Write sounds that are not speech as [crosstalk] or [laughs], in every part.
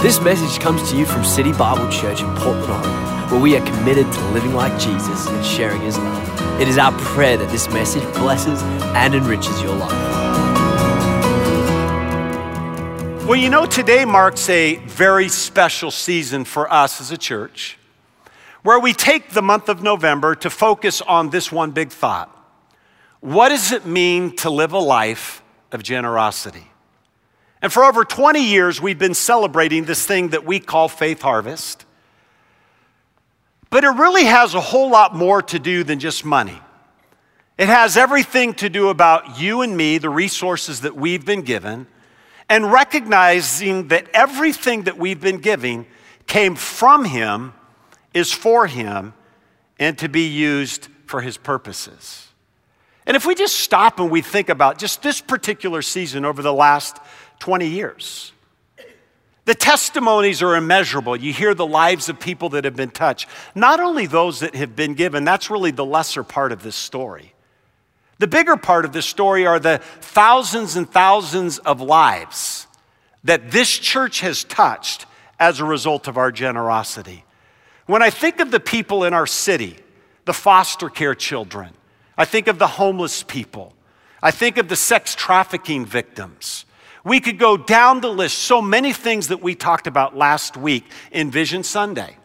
This message comes to you from City Bible Church in Portland, Oregon, where we are committed to living like Jesus and sharing his love. It is our prayer that this message blesses and enriches your life. Well, you know, today marks a very special season for us as a church where we take the month of November to focus on this one big thought What does it mean to live a life of generosity? And for over 20 years, we've been celebrating this thing that we call Faith Harvest. But it really has a whole lot more to do than just money. It has everything to do about you and me, the resources that we've been given, and recognizing that everything that we've been giving came from Him, is for Him, and to be used for His purposes. And if we just stop and we think about just this particular season over the last 20 years. The testimonies are immeasurable. You hear the lives of people that have been touched, not only those that have been given, that's really the lesser part of this story. The bigger part of this story are the thousands and thousands of lives that this church has touched as a result of our generosity. When I think of the people in our city, the foster care children, I think of the homeless people, I think of the sex trafficking victims. We could go down the list, so many things that we talked about last week in Vision Sunday.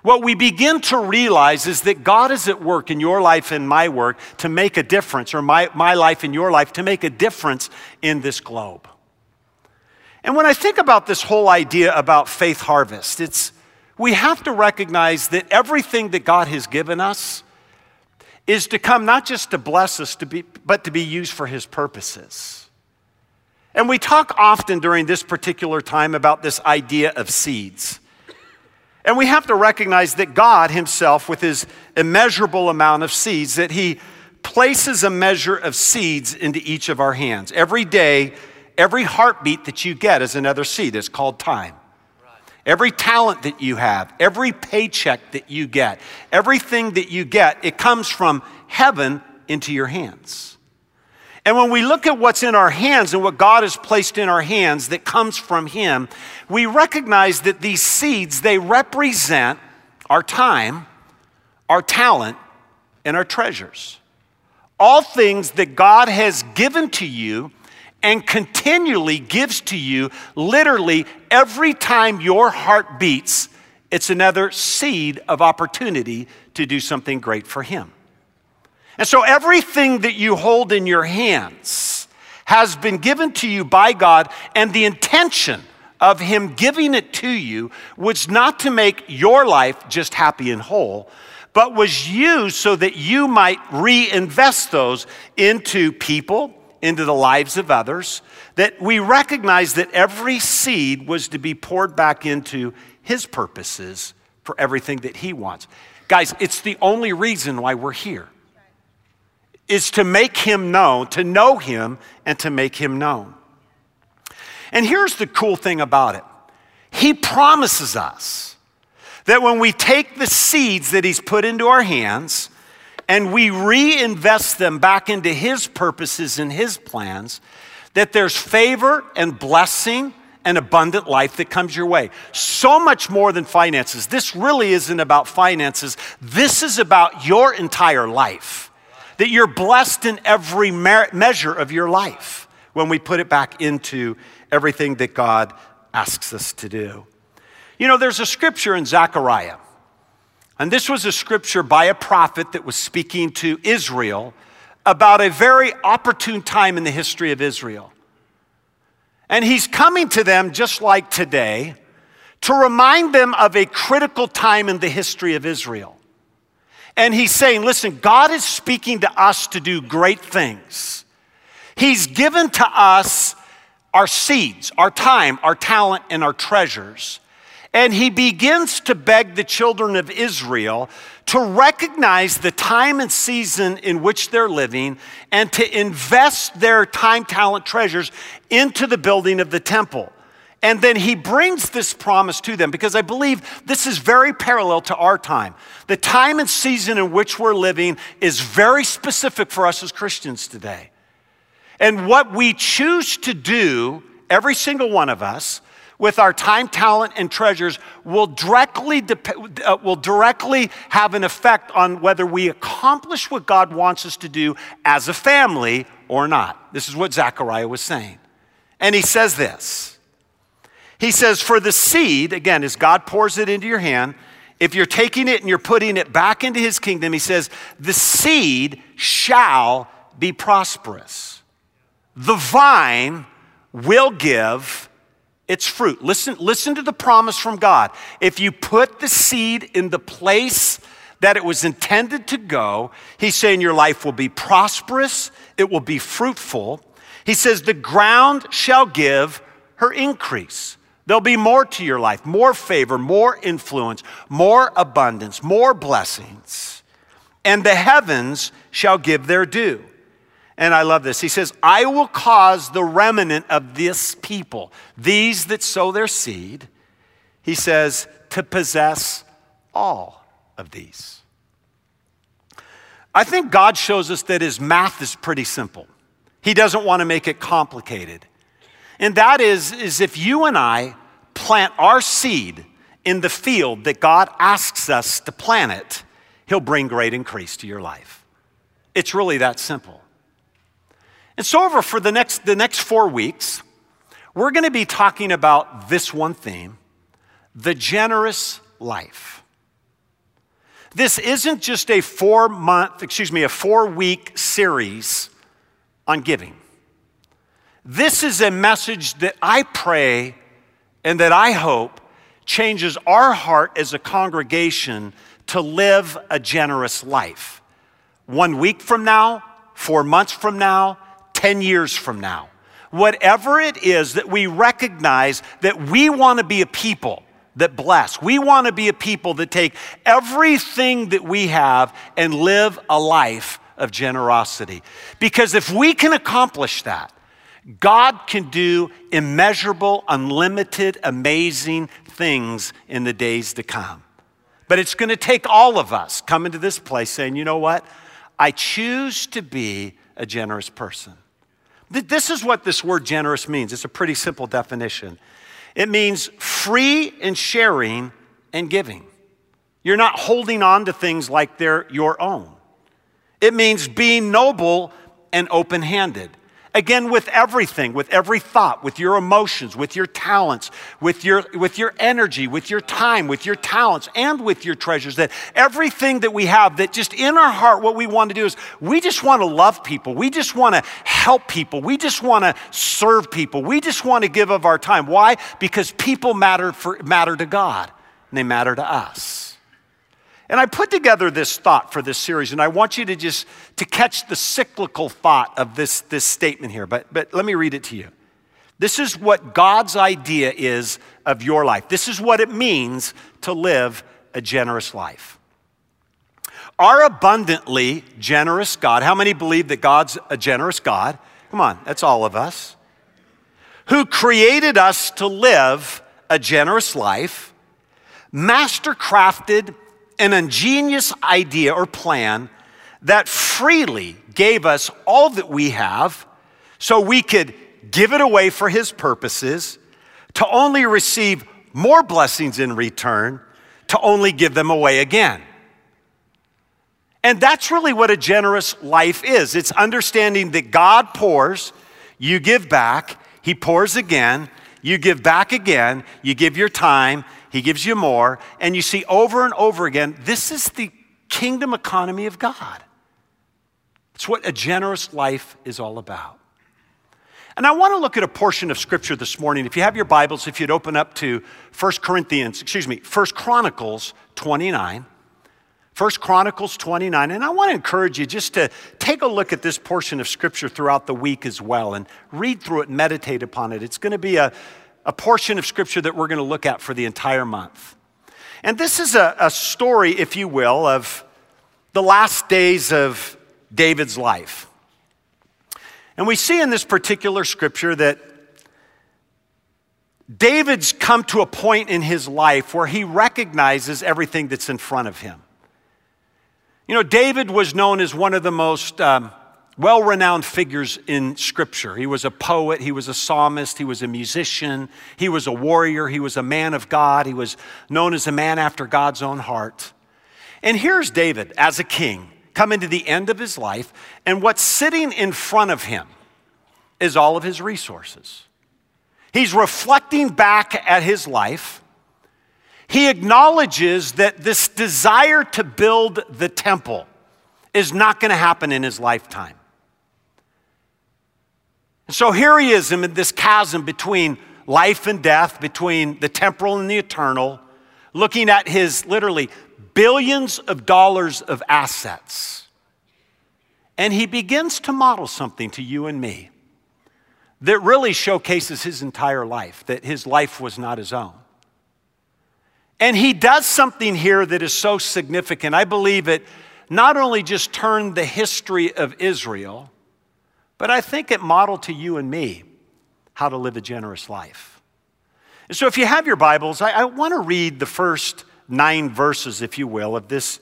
What we begin to realize is that God is at work in your life and my work to make a difference, or my, my life and your life to make a difference in this globe. And when I think about this whole idea about faith harvest, it's we have to recognize that everything that God has given us is to come not just to bless us, to be, but to be used for His purposes. And we talk often during this particular time about this idea of seeds. And we have to recognize that God Himself, with His immeasurable amount of seeds, that He places a measure of seeds into each of our hands. Every day, every heartbeat that you get is another seed. It's called time. Every talent that you have, every paycheck that you get, everything that you get, it comes from heaven into your hands. And when we look at what's in our hands and what God has placed in our hands that comes from Him, we recognize that these seeds, they represent our time, our talent, and our treasures. All things that God has given to you and continually gives to you, literally every time your heart beats, it's another seed of opportunity to do something great for Him. And so everything that you hold in your hands has been given to you by God, and the intention of Him giving it to you was not to make your life just happy and whole, but was used so that you might reinvest those into people, into the lives of others. That we recognize that every seed was to be poured back into His purposes for everything that He wants. Guys, it's the only reason why we're here is to make him known, to know him, and to make him known. And here's the cool thing about it He promises us that when we take the seeds that He's put into our hands and we reinvest them back into His purposes and His plans, that there's favor and blessing and abundant life that comes your way. So much more than finances. This really isn't about finances, this is about your entire life that you're blessed in every measure of your life when we put it back into everything that God asks us to do. You know, there's a scripture in Zechariah, and this was a scripture by a prophet that was speaking to Israel about a very opportune time in the history of Israel. And he's coming to them just like today to remind them of a critical time in the history of Israel. And he's saying, listen, God is speaking to us to do great things. He's given to us our seeds, our time, our talent, and our treasures. And he begins to beg the children of Israel to recognize the time and season in which they're living and to invest their time, talent, treasures into the building of the temple. And then he brings this promise to them because I believe this is very parallel to our time. The time and season in which we're living is very specific for us as Christians today. And what we choose to do, every single one of us, with our time, talent, and treasures will directly, dep- uh, will directly have an effect on whether we accomplish what God wants us to do as a family or not. This is what Zechariah was saying. And he says this He says, For the seed, again, as God pours it into your hand, if you're taking it and you're putting it back into his kingdom, he says, the seed shall be prosperous. The vine will give its fruit. Listen, listen to the promise from God. If you put the seed in the place that it was intended to go, he's saying your life will be prosperous, it will be fruitful. He says, the ground shall give her increase. There'll be more to your life, more favor, more influence, more abundance, more blessings. And the heavens shall give their due. And I love this. He says, I will cause the remnant of this people, these that sow their seed, he says, to possess all of these. I think God shows us that his math is pretty simple. He doesn't want to make it complicated. And that is, is if you and I plant our seed in the field that God asks us to plant it, he'll bring great increase to your life. It's really that simple. And so, over for the next, the next four weeks, we're going to be talking about this one theme the generous life. This isn't just a four month, excuse me, a four week series on giving. This is a message that I pray and that I hope changes our heart as a congregation to live a generous life. One week from now, four months from now, 10 years from now. Whatever it is that we recognize that we want to be a people that bless. We want to be a people that take everything that we have and live a life of generosity. Because if we can accomplish that, God can do immeasurable, unlimited, amazing things in the days to come. But it's going to take all of us coming to this place saying, you know what? I choose to be a generous person. This is what this word generous means. It's a pretty simple definition. It means free in sharing and giving. You're not holding on to things like they're your own. It means being noble and open handed. Again, with everything, with every thought, with your emotions, with your talents, with your, with your energy, with your time, with your talents, and with your treasures, that everything that we have, that just in our heart, what we want to do is we just want to love people. We just want to help people. We just want to serve people. We just want to give of our time. Why? Because people matter, for, matter to God, and they matter to us. And I put together this thought for this series, and I want you to just to catch the cyclical thought of this, this statement here. But, but let me read it to you. This is what God's idea is of your life. This is what it means to live a generous life. Our abundantly generous God, how many believe that God's a generous God? Come on, that's all of us. Who created us to live a generous life, mastercrafted an ingenious idea or plan that freely gave us all that we have so we could give it away for his purposes, to only receive more blessings in return, to only give them away again. And that's really what a generous life is it's understanding that God pours, you give back, he pours again, you give back again, you give your time, he gives you more. And you see over and over again, this is the kingdom economy of God. It's what a generous life is all about. And I want to look at a portion of scripture this morning. If you have your Bibles, if you'd open up to 1 Corinthians, excuse me, 1 Chronicles 29. 1 Chronicles 29. And I want to encourage you just to take a look at this portion of scripture throughout the week as well and read through it, meditate upon it. It's going to be a, a portion of scripture that we're going to look at for the entire month. And this is a, a story, if you will, of the last days of David's life. And we see in this particular scripture that David's come to a point in his life where he recognizes everything that's in front of him. You know, David was known as one of the most um, well renowned figures in Scripture. He was a poet, he was a psalmist, he was a musician, he was a warrior, he was a man of God, he was known as a man after God's own heart. And here's David as a king coming to the end of his life, and what's sitting in front of him is all of his resources. He's reflecting back at his life. He acknowledges that this desire to build the temple is not going to happen in his lifetime. And so here he is in this chasm between life and death, between the temporal and the eternal, looking at his literally billions of dollars of assets. And he begins to model something to you and me that really showcases his entire life, that his life was not his own. And he does something here that is so significant. I believe it not only just turned the history of Israel, but I think it modeled to you and me how to live a generous life. And so, if you have your Bibles, I, I want to read the first nine verses, if you will, of this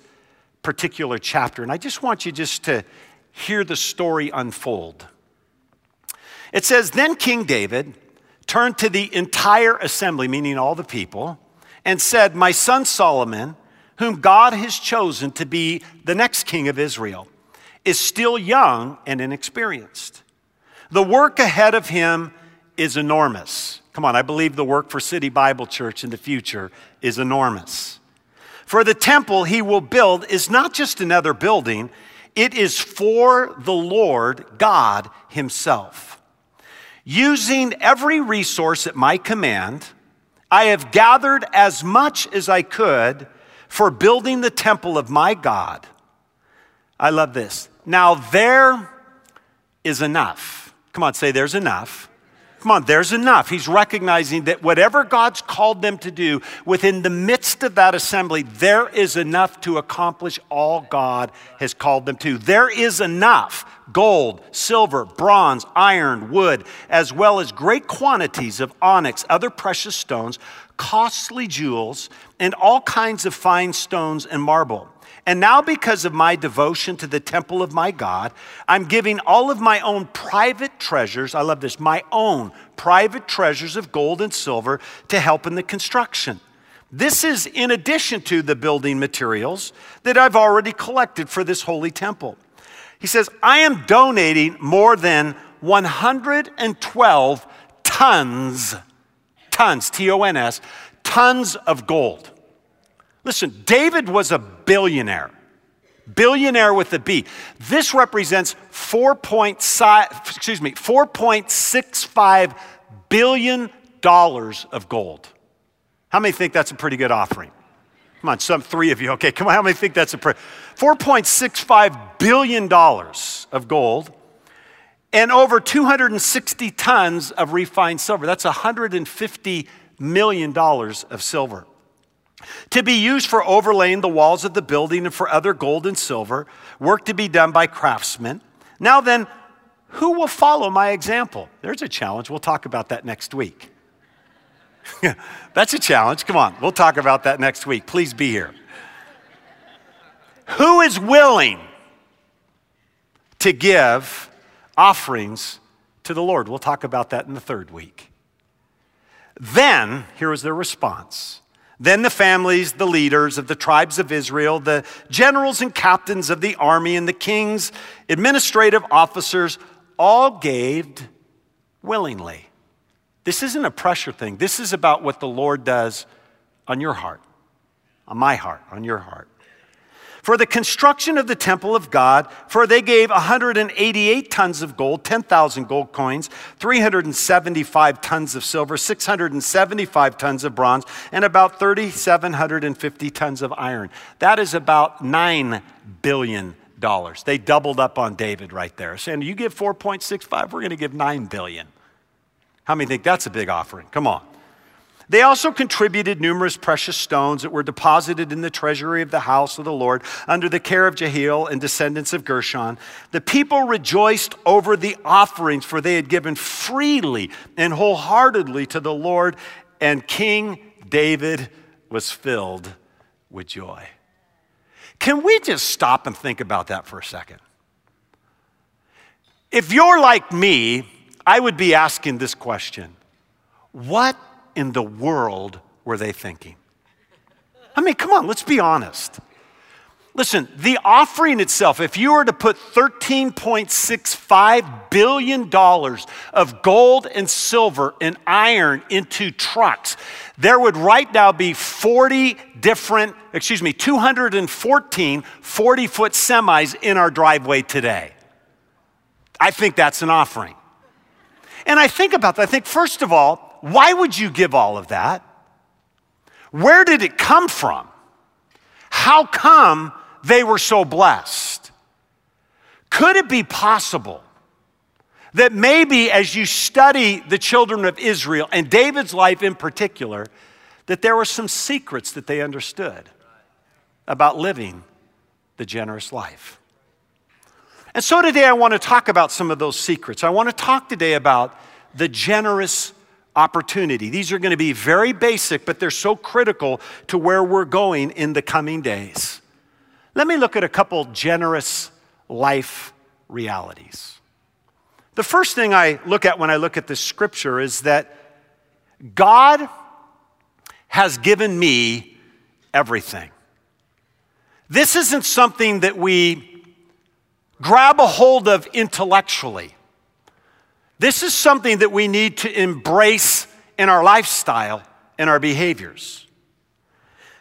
particular chapter. And I just want you just to hear the story unfold. It says, Then King David turned to the entire assembly, meaning all the people, and said, My son Solomon, whom God has chosen to be the next king of Israel, is still young and inexperienced. The work ahead of him is enormous. Come on, I believe the work for City Bible Church in the future is enormous. For the temple he will build is not just another building, it is for the Lord God Himself. Using every resource at my command, I have gathered as much as I could for building the temple of my God. I love this. Now, there is enough. Come on, say there's enough Come on, there's enough. He's recognizing that whatever God's called them to do within the midst of that assembly, there is enough to accomplish all God has called them to. There is enough gold, silver, bronze, iron, wood, as well as great quantities of onyx, other precious stones, costly jewels, and all kinds of fine stones and marble. And now, because of my devotion to the temple of my God, I'm giving all of my own private treasures, I love this, my own private treasures of gold and silver to help in the construction. This is in addition to the building materials that I've already collected for this holy temple. He says, I am donating more than 112 tons, tons, T O N S, tons of gold. Listen, David was a billionaire. Billionaire with a B. This represents 4.5, excuse me, 4.65 billion dollars of gold. How many think that's a pretty good offering? Come on, some three of you. Okay, come on. How many think that's a pretty? 4.65 billion dollars of gold and over 260 tons of refined silver. That's 150 million dollars of silver to be used for overlaying the walls of the building and for other gold and silver, work to be done by craftsmen. Now then, who will follow my example? There's a challenge. We'll talk about that next week. [laughs] That's a challenge. Come on, we'll talk about that next week. Please be here. Who is willing to give offerings to the Lord? We'll talk about that in the third week. Then, here was their response then the families, the leaders of the tribes of Israel, the generals and captains of the army, and the king's administrative officers all gave willingly. This isn't a pressure thing. This is about what the Lord does on your heart, on my heart, on your heart for the construction of the temple of God, for they gave 188 tons of gold, 10,000 gold coins, 375 tons of silver, 675 tons of bronze, and about 3,750 tons of iron. That is about $9 billion. They doubled up on David right there, saying, You give 4.65, we're going to give 9 billion. How many think that's a big offering? Come on. They also contributed numerous precious stones that were deposited in the treasury of the house of the Lord under the care of Jehiel and descendants of Gershon. The people rejoiced over the offerings, for they had given freely and wholeheartedly to the Lord, and King David was filled with joy. Can we just stop and think about that for a second? If you're like me, I would be asking this question What in the world were they thinking? I mean, come on, let's be honest. Listen, the offering itself, if you were to put $13.65 billion of gold and silver and iron into trucks, there would right now be 40 different, excuse me, 214 40 foot semis in our driveway today. I think that's an offering. And I think about that. I think, first of all, why would you give all of that? Where did it come from? How come they were so blessed. Could it be possible that maybe as you study the children of Israel and David's life in particular, that there were some secrets that they understood about living the generous life? And so today I want to talk about some of those secrets. I want to talk today about the generous opportunity. These are going to be very basic, but they're so critical to where we're going in the coming days. Let me look at a couple generous life realities. The first thing I look at when I look at this scripture is that God has given me everything. This isn't something that we grab a hold of intellectually. This is something that we need to embrace in our lifestyle and our behaviors.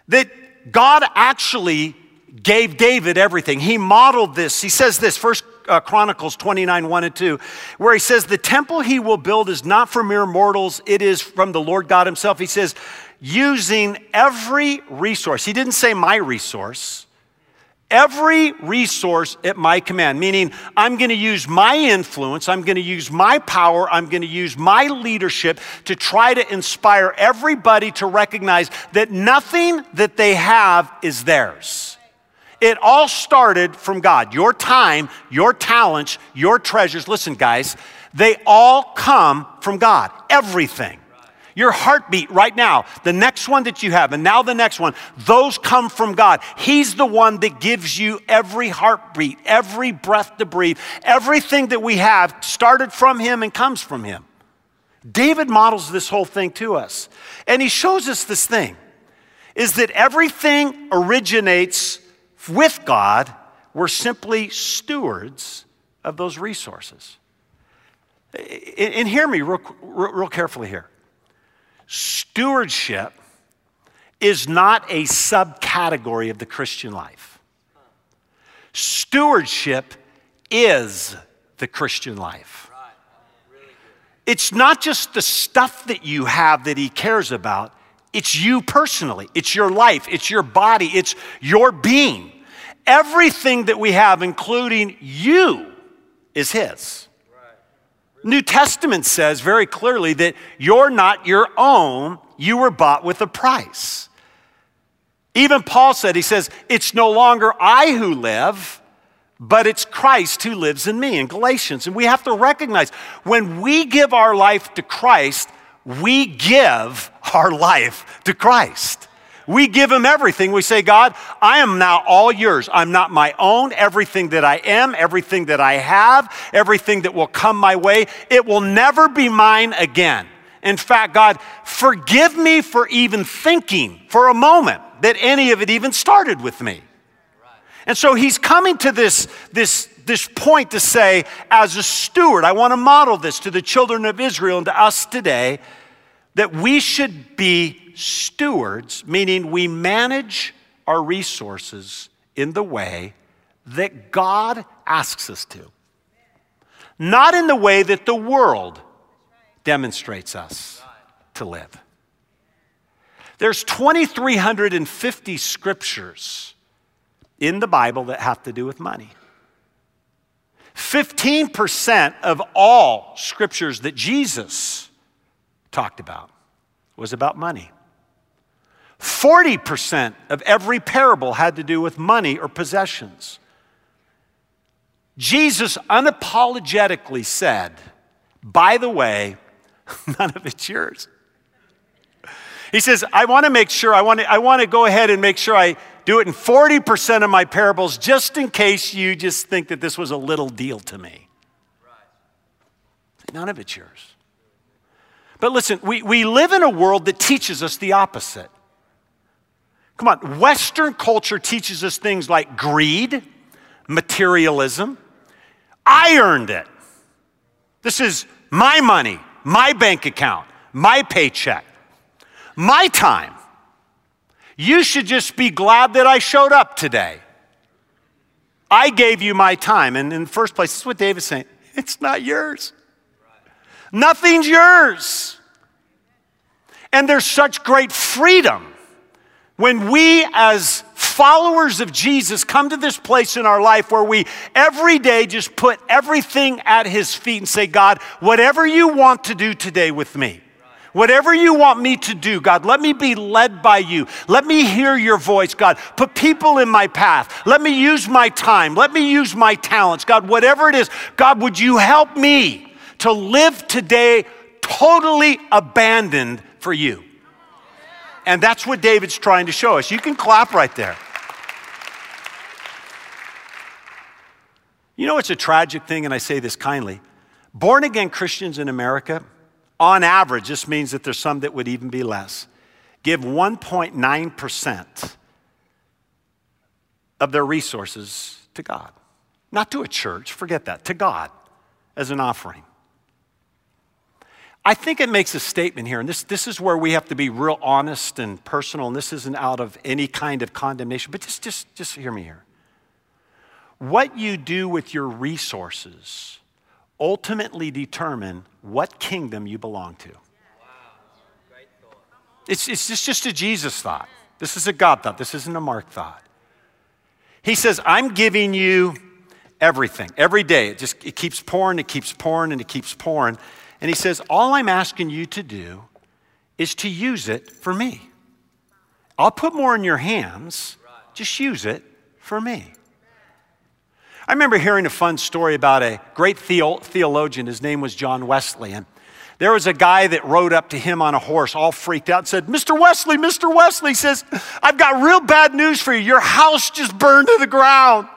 That God actually gave David everything. He modeled this. He says this, First uh, Chronicles 29, 1 and 2, where he says, The temple he will build is not for mere mortals, it is from the Lord God himself. He says, using every resource. He didn't say my resource. Every resource at my command, meaning I'm going to use my influence, I'm going to use my power, I'm going to use my leadership to try to inspire everybody to recognize that nothing that they have is theirs. It all started from God. Your time, your talents, your treasures, listen, guys, they all come from God. Everything. Your heartbeat right now, the next one that you have, and now the next one, those come from God. He's the one that gives you every heartbeat, every breath to breathe. Everything that we have started from Him and comes from Him. David models this whole thing to us. And he shows us this thing is that everything originates with God, we're simply stewards of those resources. And hear me real, real carefully here. Stewardship is not a subcategory of the Christian life. Stewardship is the Christian life. It's not just the stuff that you have that he cares about, it's you personally, it's your life, it's your body, it's your being. Everything that we have, including you, is His. New Testament says very clearly that you're not your own, you were bought with a price. Even Paul said, he says, It's no longer I who live, but it's Christ who lives in me in Galatians. And we have to recognize when we give our life to Christ, we give our life to Christ. We give him everything. We say, God, I am now all yours. I'm not my own. Everything that I am, everything that I have, everything that will come my way, it will never be mine again. In fact, God, forgive me for even thinking for a moment that any of it even started with me. And so he's coming to this, this, this point to say, as a steward, I want to model this to the children of Israel and to us today that we should be stewards, meaning we manage our resources in the way that God asks us to, not in the way that the world demonstrates us to live. There's 2,350 scriptures in the Bible that have to do with money. 15% of all scriptures that Jesus talked about was about money. 40% of every parable had to do with money or possessions. Jesus unapologetically said, By the way, [laughs] none of it's yours. He says, I want to make sure, I want to, I want to go ahead and make sure I do it in 40% of my parables just in case you just think that this was a little deal to me. None of it's yours. But listen, we, we live in a world that teaches us the opposite. Come on, Western culture teaches us things like greed, materialism. I earned it. This is my money, my bank account, my paycheck, my time. You should just be glad that I showed up today. I gave you my time. And in the first place, this is what David's saying it's not yours. Nothing's yours. And there's such great freedom when we, as followers of Jesus, come to this place in our life where we every day just put everything at His feet and say, God, whatever you want to do today with me. Whatever you want me to do, God, let me be led by you. Let me hear your voice, God. Put people in my path. Let me use my time. Let me use my talents. God, whatever it is, God, would you help me to live today totally abandoned for you? And that's what David's trying to show us. You can clap right there. You know, it's a tragic thing, and I say this kindly. Born again Christians in America, on average, this means that there's some that would even be less, give 1.9% of their resources to God. Not to a church, forget that, to God as an offering. I think it makes a statement here, and this, this is where we have to be real honest and personal, and this isn't out of any kind of condemnation, but just, just, just hear me here. What you do with your resources ultimately determine what kingdom you belong to. It's, it's just, just a Jesus thought. This is a God thought. This isn't a Mark thought. He says, I'm giving you everything every day. It just it keeps pouring, it keeps pouring, and it keeps pouring. And he says, All I'm asking you to do is to use it for me. I'll put more in your hands, just use it for me. I remember hearing a fun story about a great theologian. His name was John Wesley. And there was a guy that rode up to him on a horse, all freaked out, and said, Mr. Wesley, Mr. Wesley says, I've got real bad news for you. Your house just burned to the ground.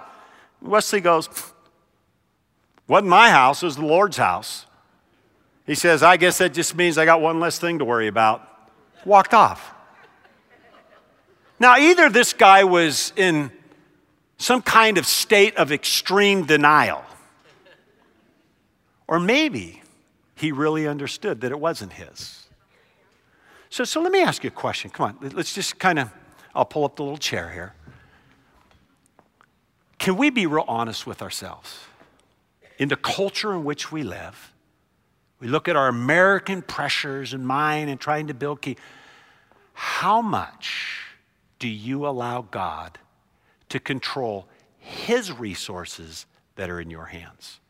Wesley goes, Wasn't my house, it was the Lord's house. He says, I guess that just means I got one less thing to worry about. Walked off. Now, either this guy was in some kind of state of extreme denial, or maybe he really understood that it wasn't his. So, so let me ask you a question. Come on, let's just kind of, I'll pull up the little chair here. Can we be real honest with ourselves? In the culture in which we live, we look at our American pressures and mine and trying to build key. How much do you allow God to control His resources that are in your hands?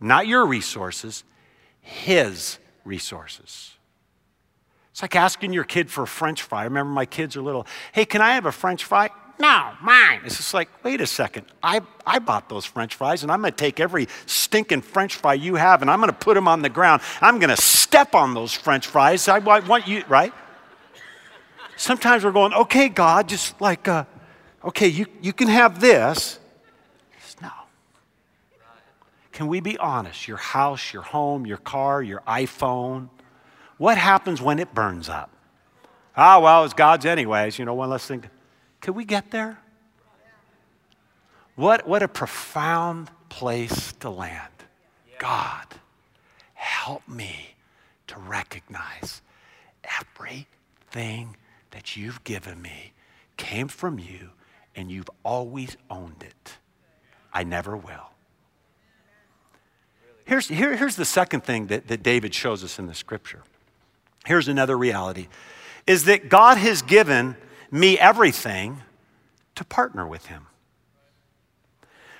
Not your resources, His resources. It's like asking your kid for a french fry. I remember my kids are little. Hey, can I have a french fry? No, mine. It's just like, wait a second. I, I bought those french fries, and I'm going to take every stinking french fry you have, and I'm going to put them on the ground. I'm going to step on those french fries. I, I want you, right? Sometimes we're going, okay, God, just like, uh, okay, you, you can have this. No. Can we be honest? Your house, your home, your car, your iPhone, what happens when it burns up? Ah, well, it's God's anyways. You know, one less thing. Could we get there? What, what a profound place to land. God, help me to recognize everything that you've given me came from you and you've always owned it. I never will. Here's, here, here's the second thing that, that David shows us in the scripture. Here's another reality is that God has given me everything to partner with him.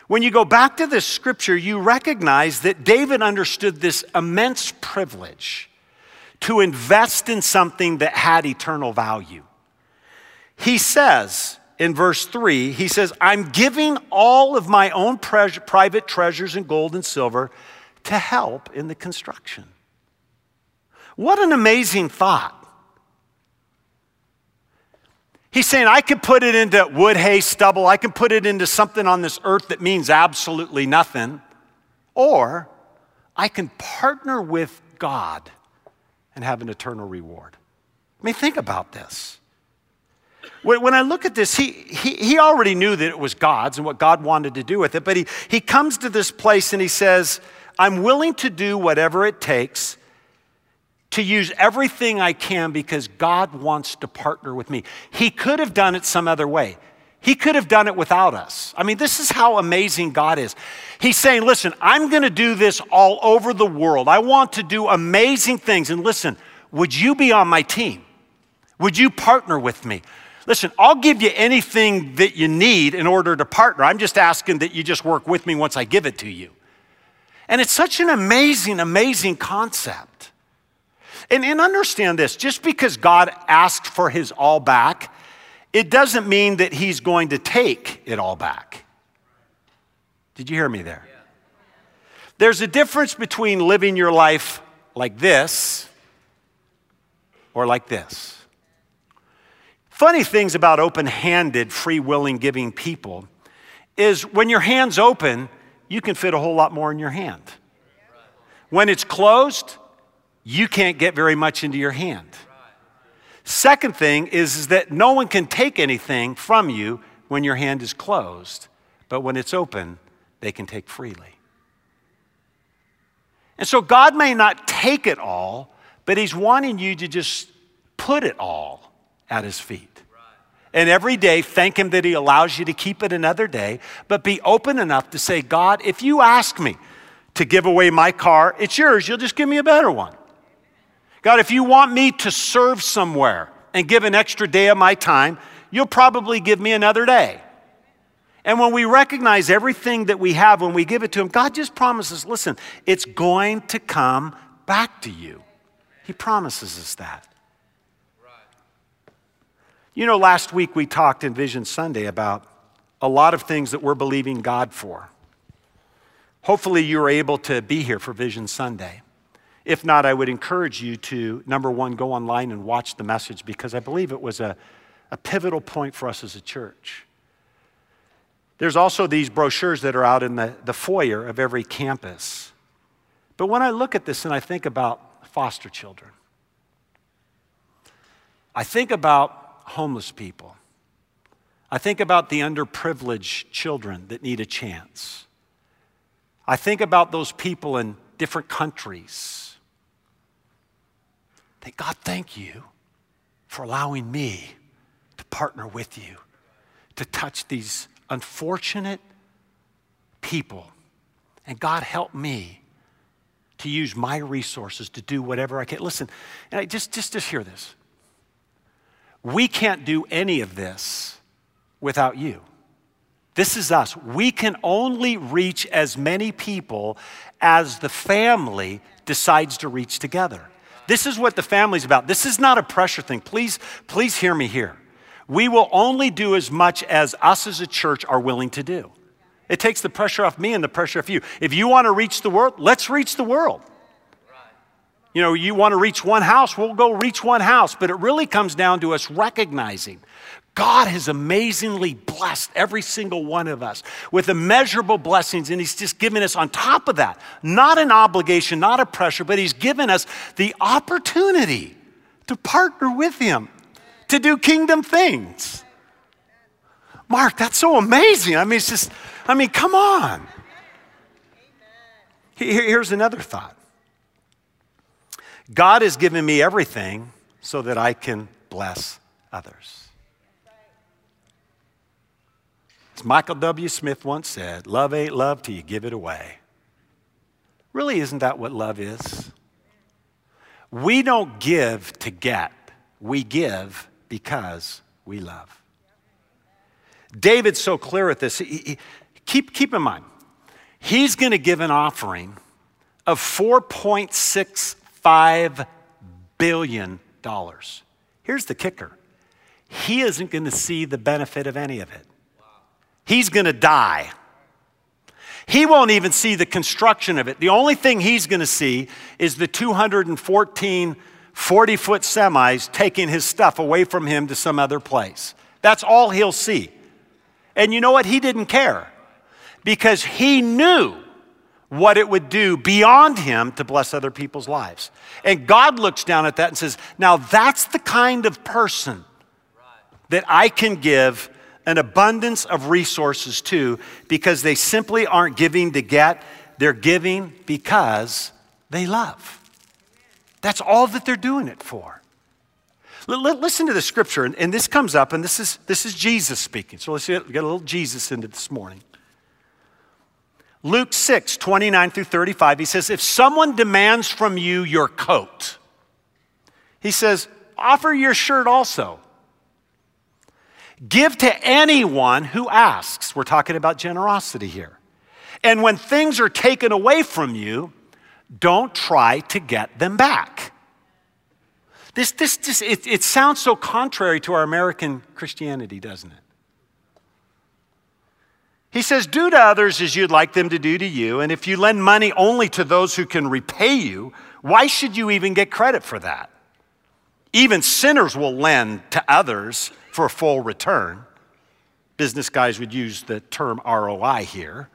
When you go back to this scripture, you recognize that David understood this immense privilege to invest in something that had eternal value. He says in verse 3, he says, I'm giving all of my own pre- private treasures in gold and silver to help in the construction. What an amazing thought. He's saying, I can put it into wood, hay, stubble. I can put it into something on this earth that means absolutely nothing. Or I can partner with God and have an eternal reward. I mean, think about this. When I look at this, he, he, he already knew that it was God's and what God wanted to do with it, but he, he comes to this place and he says, I'm willing to do whatever it takes to use everything I can because God wants to partner with me. He could have done it some other way. He could have done it without us. I mean, this is how amazing God is. He's saying, Listen, I'm going to do this all over the world. I want to do amazing things. And listen, would you be on my team? Would you partner with me? Listen, I'll give you anything that you need in order to partner. I'm just asking that you just work with me once I give it to you. And it's such an amazing, amazing concept. And, and understand this just because God asked for his all back, it doesn't mean that he's going to take it all back. Did you hear me there? There's a difference between living your life like this or like this. Funny things about open handed, free willing giving people is when your hand's open, you can fit a whole lot more in your hand. When it's closed, you can't get very much into your hand. Second thing is, is that no one can take anything from you when your hand is closed, but when it's open, they can take freely. And so God may not take it all, but He's wanting you to just put it all at His feet. And every day, thank Him that He allows you to keep it another day, but be open enough to say, God, if you ask me to give away my car, it's yours. You'll just give me a better one. God, if you want me to serve somewhere and give an extra day of my time, you'll probably give me another day. And when we recognize everything that we have, when we give it to Him, God just promises listen, it's going to come back to you. He promises us that. You know, last week we talked in Vision Sunday about a lot of things that we're believing God for. Hopefully, you were able to be here for Vision Sunday. If not, I would encourage you to, number one, go online and watch the message because I believe it was a, a pivotal point for us as a church. There's also these brochures that are out in the, the foyer of every campus. But when I look at this and I think about foster children, I think about homeless people. I think about the underprivileged children that need a chance. I think about those people in different countries that God, thank you for allowing me to partner with you to touch these unfortunate people. And God, help me to use my resources to do whatever I can. Listen, and I just, just, just hear this. We can't do any of this without you. This is us. We can only reach as many people as the family decides to reach together. This is what the family's about. This is not a pressure thing. Please, please hear me here. We will only do as much as us as a church are willing to do. It takes the pressure off me and the pressure off you. If you want to reach the world, let's reach the world. You know, you want to reach one house, we'll go reach one house. But it really comes down to us recognizing God has amazingly blessed every single one of us with immeasurable blessings, and He's just given us on top of that, not an obligation, not a pressure, but He's given us the opportunity to partner with Him, to do kingdom things. Mark, that's so amazing. I mean, it's just, I mean, come on. Here's another thought God has given me everything so that I can bless others. As Michael W. Smith once said, love ain't love till you give it away. Really, isn't that what love is? We don't give to get, we give because we love. David's so clear at this. He, he, keep, keep in mind, he's going to give an offering of $4.65 billion. Here's the kicker he isn't going to see the benefit of any of it he's going to die. He won't even see the construction of it. The only thing he's going to see is the 214 40 foot semis taking his stuff away from him to some other place. That's all he'll see. And you know what? He didn't care because he knew what it would do beyond him to bless other people's lives. And God looks down at that and says, Now that's the kind of person that I can give an abundance of resources too because they simply aren't giving to get, they're giving because they love. That's all that they're doing it for. Listen to the scripture, and this comes up, and this is, this is Jesus speaking. So let's get a little Jesus into this morning. Luke 6, 29 through 35, he says, If someone demands from you your coat, he says, offer your shirt also. Give to anyone who asks. We're talking about generosity here. And when things are taken away from you, don't try to get them back. This, this, this it, it sounds so contrary to our American Christianity, doesn't it? He says, Do to others as you'd like them to do to you. And if you lend money only to those who can repay you, why should you even get credit for that? Even sinners will lend to others for a full return. Business guys would use the term ROI here.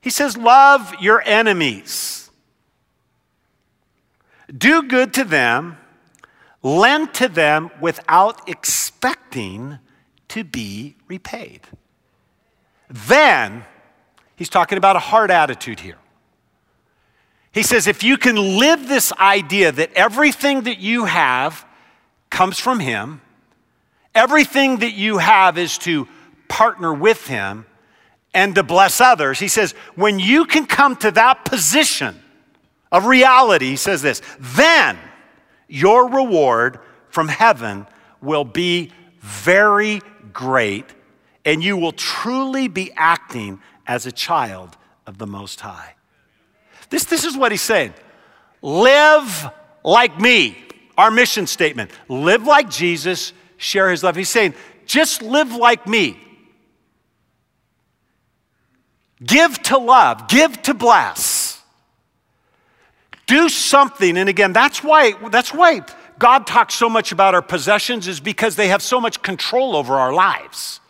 He says, Love your enemies. Do good to them, lend to them without expecting to be repaid. Then, he's talking about a heart attitude here. He says, if you can live this idea that everything that you have comes from Him, everything that you have is to partner with Him and to bless others, he says, when you can come to that position of reality, he says this, then your reward from heaven will be very great and you will truly be acting as a child of the Most High. This, this is what he's saying live like me. Our mission statement live like Jesus, share his love. He's saying, just live like me. Give to love, give to bless. Do something. And again, that's why, that's why God talks so much about our possessions, is because they have so much control over our lives.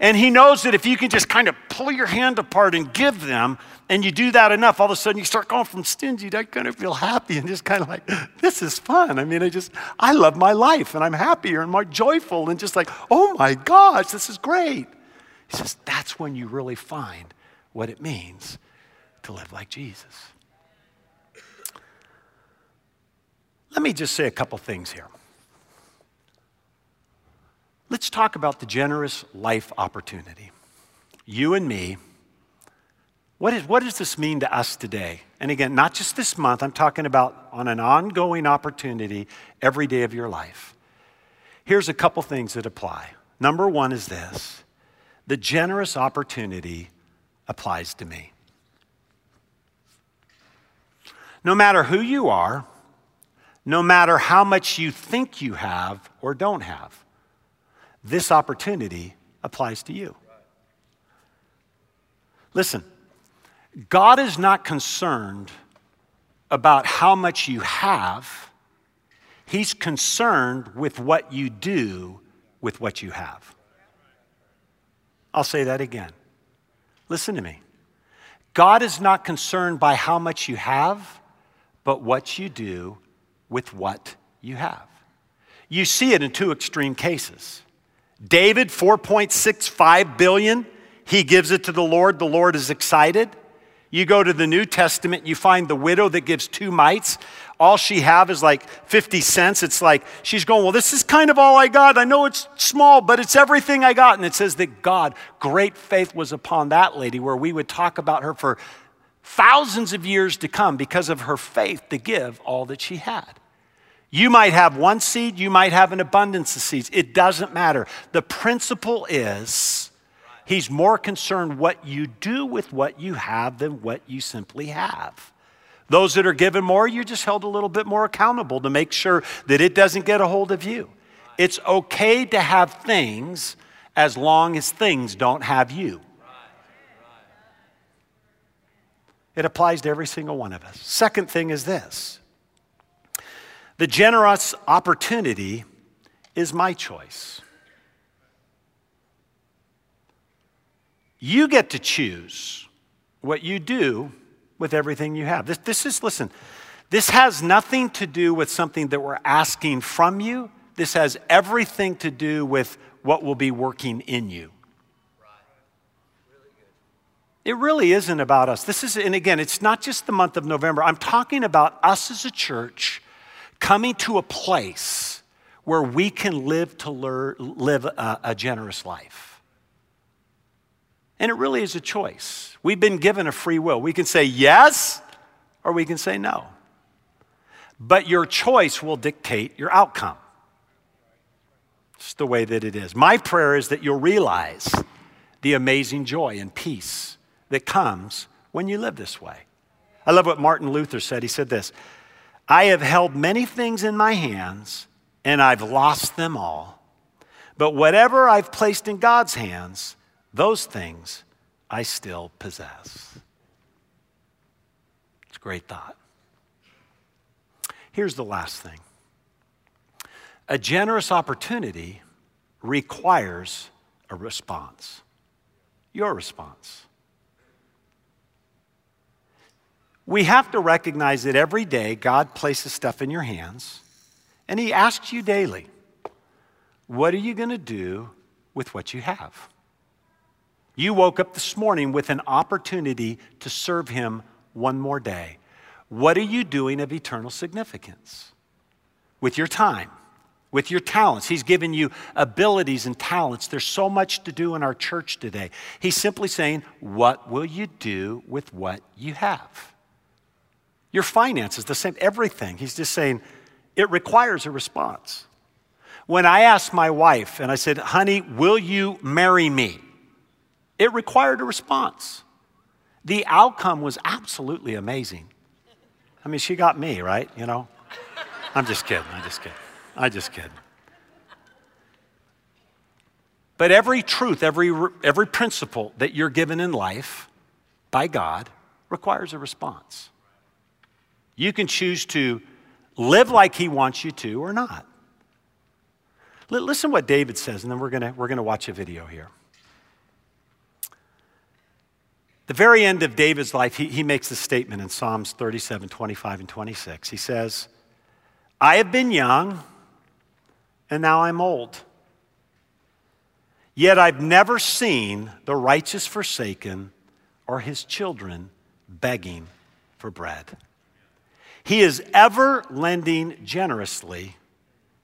And he knows that if you can just kind of pull your hand apart and give them, and you do that enough, all of a sudden you start going from stingy to kind of feel happy and just kind of like, this is fun. I mean, I just, I love my life and I'm happier and more joyful and just like, oh my gosh, this is great. He says, that's when you really find what it means to live like Jesus. Let me just say a couple things here. Let's talk about the generous life opportunity. You and me, what, is, what does this mean to us today? And again, not just this month, I'm talking about on an ongoing opportunity every day of your life. Here's a couple things that apply. Number one is this the generous opportunity applies to me. No matter who you are, no matter how much you think you have or don't have, this opportunity applies to you. Listen, God is not concerned about how much you have, He's concerned with what you do with what you have. I'll say that again. Listen to me. God is not concerned by how much you have, but what you do with what you have. You see it in two extreme cases. David, 4.65 billion, he gives it to the Lord. The Lord is excited. You go to the New Testament, you find the widow that gives two mites. All she have is like 50 cents. It's like she's going, Well, this is kind of all I got. I know it's small, but it's everything I got. And it says that God, great faith was upon that lady, where we would talk about her for thousands of years to come because of her faith to give all that she had. You might have one seed, you might have an abundance of seeds. It doesn't matter. The principle is he's more concerned what you do with what you have than what you simply have. Those that are given more, you're just held a little bit more accountable to make sure that it doesn't get a hold of you. It's okay to have things as long as things don't have you. It applies to every single one of us. Second thing is this the generous opportunity is my choice. You get to choose what you do with everything you have. This, this is, listen, this has nothing to do with something that we're asking from you. This has everything to do with what will be working in you. It really isn't about us. This is, and again, it's not just the month of November. I'm talking about us as a church coming to a place where we can live to learn, live a, a generous life. And it really is a choice. We've been given a free will. We can say yes or we can say no. But your choice will dictate your outcome. It's the way that it is. My prayer is that you'll realize the amazing joy and peace that comes when you live this way. I love what Martin Luther said. He said this I have held many things in my hands and I've lost them all. But whatever I've placed in God's hands, those things I still possess. It's a great thought. Here's the last thing a generous opportunity requires a response. Your response. We have to recognize that every day God places stuff in your hands and He asks you daily, What are you going to do with what you have? You woke up this morning with an opportunity to serve Him one more day. What are you doing of eternal significance? With your time, with your talents. He's given you abilities and talents. There's so much to do in our church today. He's simply saying, What will you do with what you have? Your finances, the same, everything. He's just saying it requires a response. When I asked my wife and I said, honey, will you marry me? It required a response. The outcome was absolutely amazing. I mean, she got me, right? You know? I'm just kidding. I'm just kidding. I just kidding. But every truth, every, every principle that you're given in life by God requires a response. You can choose to live like he wants you to or not. Listen what David says, and then we're going to we're going to watch a video here. The very end of David's life, he, he makes this statement in Psalms 37, 25, and 26. He says, I have been young, and now I'm old. Yet I've never seen the righteous forsaken or his children begging for bread. He is ever lending generously,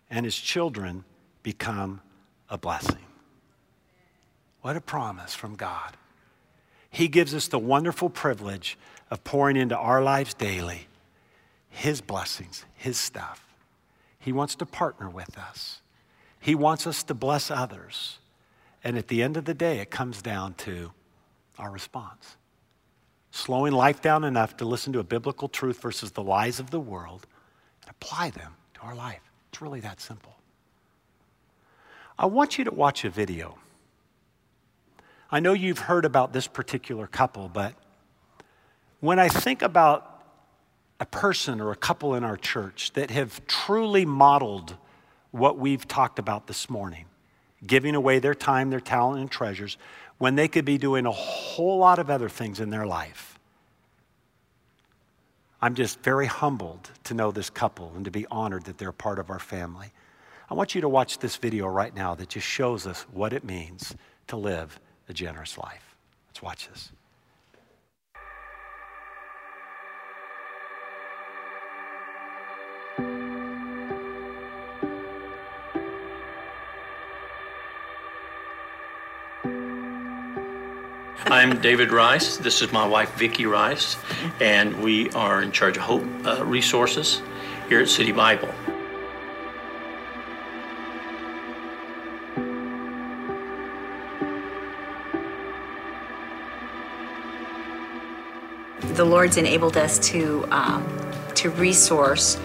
and his children become a blessing. What a promise from God. He gives us the wonderful privilege of pouring into our lives daily His blessings, His stuff. He wants to partner with us, He wants us to bless others. And at the end of the day, it comes down to our response slowing life down enough to listen to a biblical truth versus the lies of the world and apply them to our life. It's really that simple. I want you to watch a video. I know you've heard about this particular couple, but when I think about a person or a couple in our church that have truly modeled what we've talked about this morning, giving away their time, their talent, and treasures, when they could be doing a whole lot of other things in their life. I'm just very humbled to know this couple and to be honored that they're part of our family. I want you to watch this video right now that just shows us what it means to live a generous life. Let's watch this. I'm David Rice. This is my wife, Vicki Rice, and we are in charge of Hope uh, Resources here at City Bible. The Lord's enabled us to um, to resource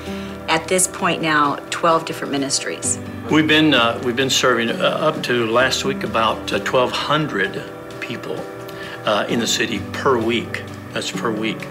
at this point now 12 different ministries. We've been uh, we've been serving uh, up to last week about 1,200 uh, people uh, in the city per week. That's per week.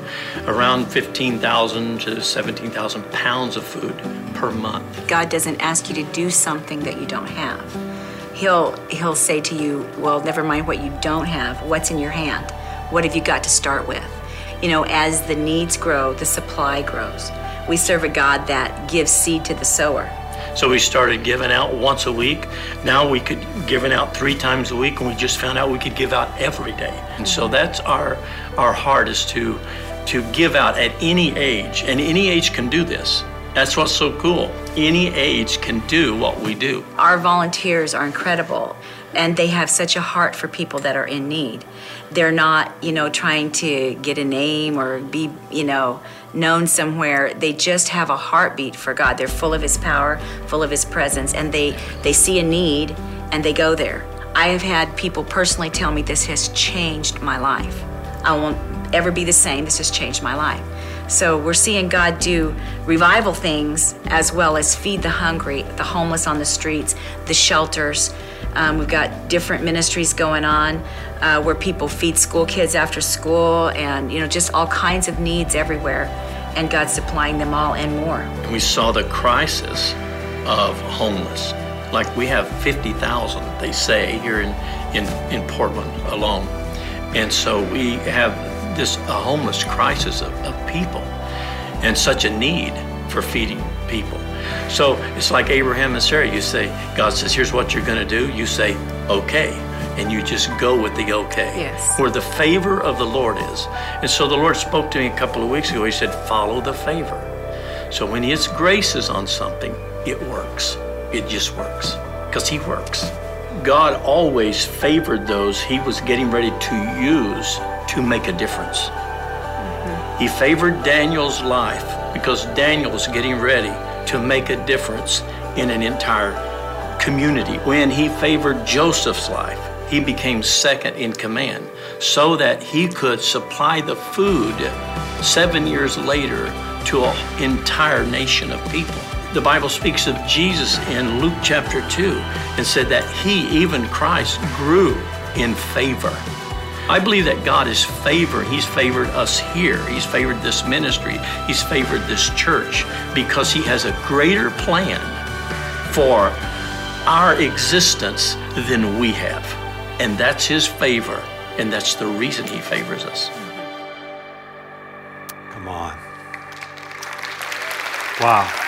Around 15,000 to 17,000 pounds of food per month. God doesn't ask you to do something that you don't have. He'll, he'll say to you, Well, never mind what you don't have, what's in your hand? What have you got to start with? You know, as the needs grow, the supply grows. We serve a God that gives seed to the sower. So we started giving out once a week. Now we could giving out three times a week, and we just found out we could give out every day. And so mm-hmm. that's our our heart is to to give out at any age, and any age can do this. That's what's so cool. Any age can do what we do. Our volunteers are incredible and they have such a heart for people that are in need. They're not, you know, trying to get a name or be, you know, known somewhere. They just have a heartbeat for God. They're full of his power, full of his presence and they they see a need and they go there. I have had people personally tell me this has changed my life. I won't ever be the same. This has changed my life. So we're seeing God do revival things as well as feed the hungry, the homeless on the streets, the shelters. Um, we've got different ministries going on uh, where people feed school kids after school and, you know, just all kinds of needs everywhere. And God's supplying them all and more. And we saw the crisis of homeless. Like we have 50,000, they say, here in, in, in Portland alone. And so we have this a homeless crisis of, of people and such a need for feeding people. So it's like Abraham and Sarah. You say, God says, here's what you're going to do. You say, okay. And you just go with the okay. Yes. Where the favor of the Lord is. And so the Lord spoke to me a couple of weeks ago. He said, follow the favor. So when His grace is on something, it works. It just works because He works. God always favored those He was getting ready to use to make a difference. Mm-hmm. He favored Daniel's life because Daniel was getting ready to make a difference in an entire community. When he favored Joseph's life, he became second in command so that he could supply the food seven years later to an entire nation of people. The Bible speaks of Jesus in Luke chapter 2 and said that he, even Christ, grew in favor. I believe that God is favoring. He's favored us here. He's favored this ministry. He's favored this church because He has a greater plan for our existence than we have. And that's His favor. And that's the reason He favors us. Come on. Wow.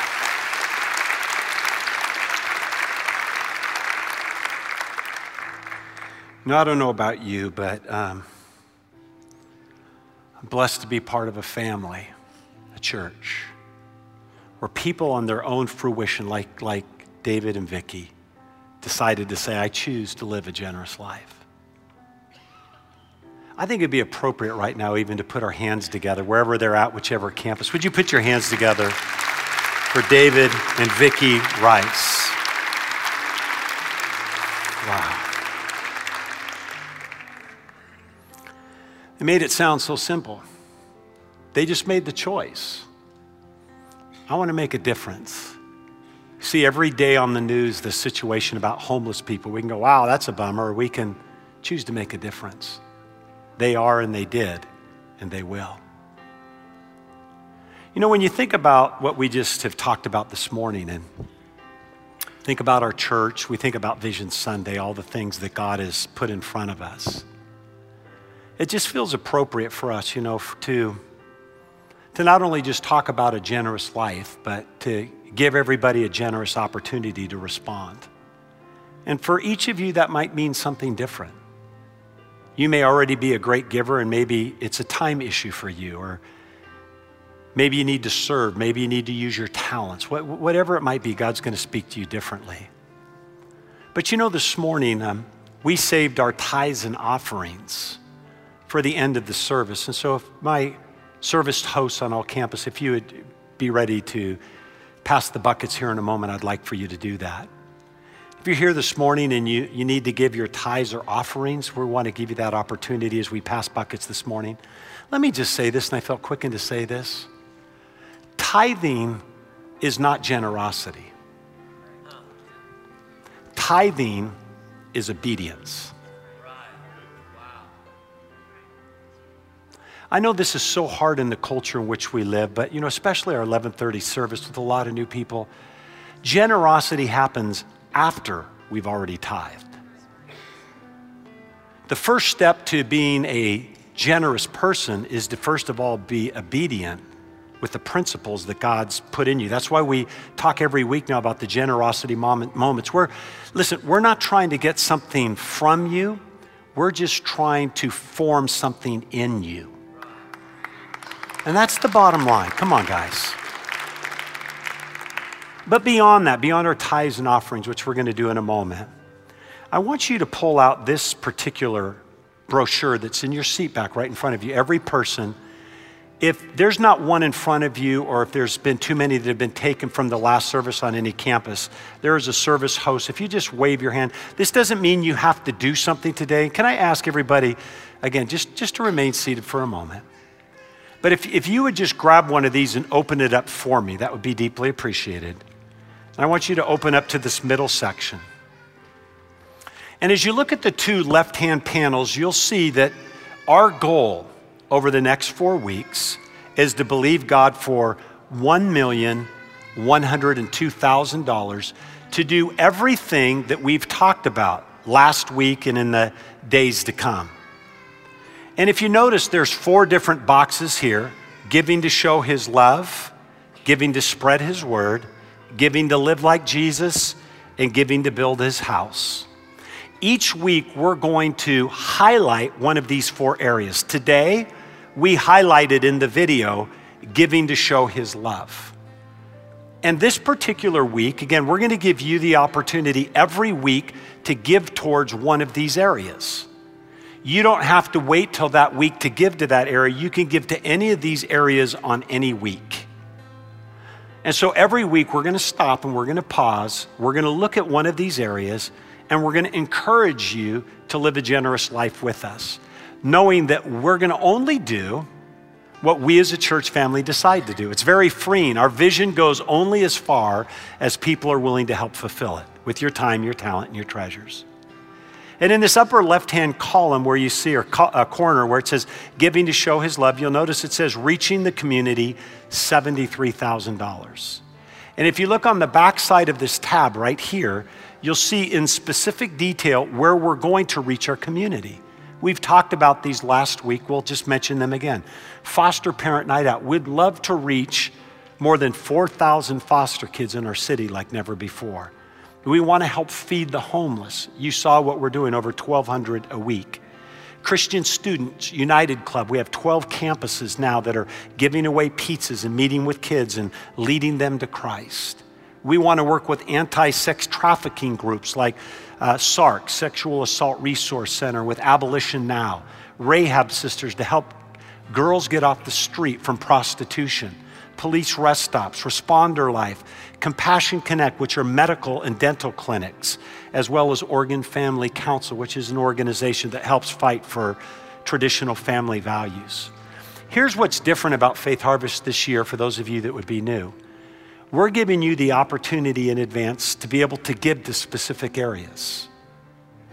No, I don't know about you, but um, I'm blessed to be part of a family, a church, where people on their own fruition, like, like David and Vicky, decided to say, I choose to live a generous life. I think it'd be appropriate right now even to put our hands together wherever they're at, whichever campus. Would you put your hands together for David and Vicky Rice? They made it sound so simple. They just made the choice. I want to make a difference. See every day on the news the situation about homeless people. We can go, wow, that's a bummer. We can choose to make a difference. They are and they did, and they will. You know, when you think about what we just have talked about this morning and think about our church, we think about Vision Sunday, all the things that God has put in front of us it just feels appropriate for us, you know, to, to not only just talk about a generous life, but to give everybody a generous opportunity to respond. And for each of you, that might mean something different. You may already be a great giver, and maybe it's a time issue for you, or maybe you need to serve, maybe you need to use your talents. Whatever it might be, God's going to speak to you differently. But you know, this morning, um, we saved our tithes and offerings for the end of the service. And so, if my service hosts on all campus, if you would be ready to pass the buckets here in a moment, I'd like for you to do that. If you're here this morning and you, you need to give your tithes or offerings, we want to give you that opportunity as we pass buckets this morning. Let me just say this, and I felt quickened to say this. Tithing is not generosity. Tithing is obedience. I know this is so hard in the culture in which we live, but you know, especially our 1130 service with a lot of new people, generosity happens after we've already tithed. The first step to being a generous person is to first of all be obedient with the principles that God's put in you. That's why we talk every week now about the generosity moment, moments. We're, listen, we're not trying to get something from you, we're just trying to form something in you. And that's the bottom line. Come on, guys. But beyond that, beyond our tithes and offerings, which we're going to do in a moment, I want you to pull out this particular brochure that's in your seat back right in front of you. Every person if there's not one in front of you, or if there's been too many that have been taken from the last service on any campus, there is a service host. If you just wave your hand, this doesn't mean you have to do something today. Can I ask everybody, again, just, just to remain seated for a moment? But if, if you would just grab one of these and open it up for me, that would be deeply appreciated. And I want you to open up to this middle section. And as you look at the two left hand panels, you'll see that our goal over the next four weeks is to believe God for $1,102,000 to do everything that we've talked about last week and in the days to come. And if you notice, there's four different boxes here giving to show his love, giving to spread his word, giving to live like Jesus, and giving to build his house. Each week, we're going to highlight one of these four areas. Today, we highlighted in the video giving to show his love. And this particular week, again, we're going to give you the opportunity every week to give towards one of these areas. You don't have to wait till that week to give to that area. You can give to any of these areas on any week. And so every week we're going to stop and we're going to pause. We're going to look at one of these areas and we're going to encourage you to live a generous life with us knowing that we're going to only do what we as a church family decide to do. It's very freeing. Our vision goes only as far as people are willing to help fulfill it with your time, your talent, and your treasures. And in this upper left hand column where you see a corner where it says giving to show his love, you'll notice it says reaching the community $73,000. And if you look on the back side of this tab right here, you'll see in specific detail where we're going to reach our community. We've talked about these last week. We'll just mention them again. Foster Parent Night Out. We'd love to reach more than 4,000 foster kids in our city like never before. We want to help feed the homeless. You saw what we're doing, over 1,200 a week. Christian Students United Club, we have 12 campuses now that are giving away pizzas and meeting with kids and leading them to Christ. We want to work with anti sex trafficking groups like uh, SARC, Sexual Assault Resource Center, with Abolition Now, Rahab Sisters to help girls get off the street from prostitution, police rest stops, Responder Life, Compassion Connect, which are medical and dental clinics, as well as Oregon Family Council, which is an organization that helps fight for traditional family values. Here's what's different about Faith Harvest this year for those of you that would be new we're giving you the opportunity in advance to be able to give to specific areas.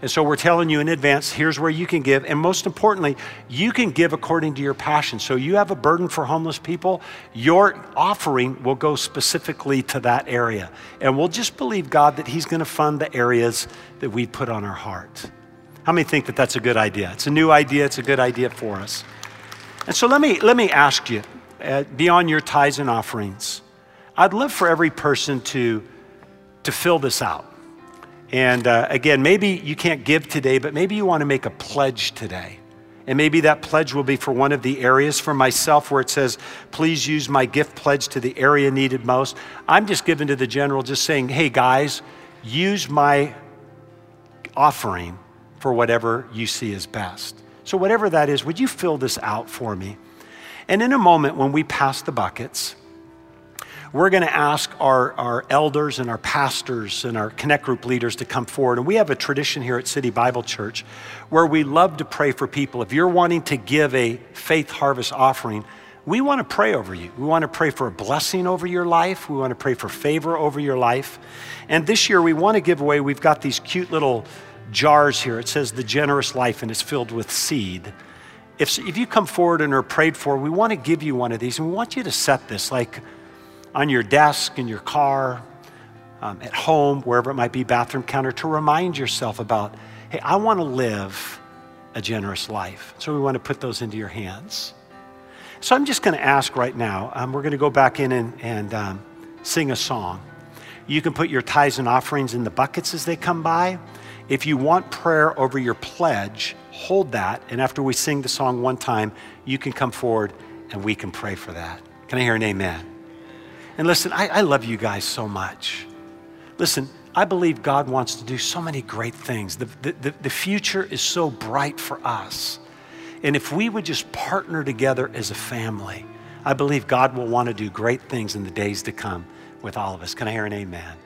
And so we're telling you in advance here's where you can give. And most importantly, you can give according to your passion. So you have a burden for homeless people, your offering will go specifically to that area. And we'll just believe God that He's going to fund the areas that we put on our heart. How many think that that's a good idea? It's a new idea, it's a good idea for us. And so let me, let me ask you uh, beyond your tithes and offerings, I'd love for every person to, to fill this out. And uh, again, maybe you can't give today, but maybe you want to make a pledge today. And maybe that pledge will be for one of the areas for myself where it says, please use my gift pledge to the area needed most. I'm just giving to the general, just saying, hey guys, use my offering for whatever you see as best. So, whatever that is, would you fill this out for me? And in a moment, when we pass the buckets, we're going to ask our, our elders and our pastors and our Connect Group leaders to come forward. And we have a tradition here at City Bible Church where we love to pray for people. If you're wanting to give a faith harvest offering, we want to pray over you. We want to pray for a blessing over your life. We want to pray for favor over your life. And this year, we want to give away, we've got these cute little jars here. It says the generous life, and it's filled with seed. If, if you come forward and are prayed for, we want to give you one of these, and we want you to set this like on your desk, in your car, um, at home, wherever it might be, bathroom counter, to remind yourself about, hey, I want to live a generous life. So we want to put those into your hands. So I'm just going to ask right now, um, we're going to go back in and, and um, sing a song. You can put your tithes and offerings in the buckets as they come by. If you want prayer over your pledge, hold that. And after we sing the song one time, you can come forward and we can pray for that. Can I hear an amen? And listen, I, I love you guys so much. Listen, I believe God wants to do so many great things. The, the, the future is so bright for us. And if we would just partner together as a family, I believe God will want to do great things in the days to come with all of us. Can I hear an amen?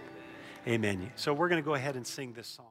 Amen. So we're going to go ahead and sing this song.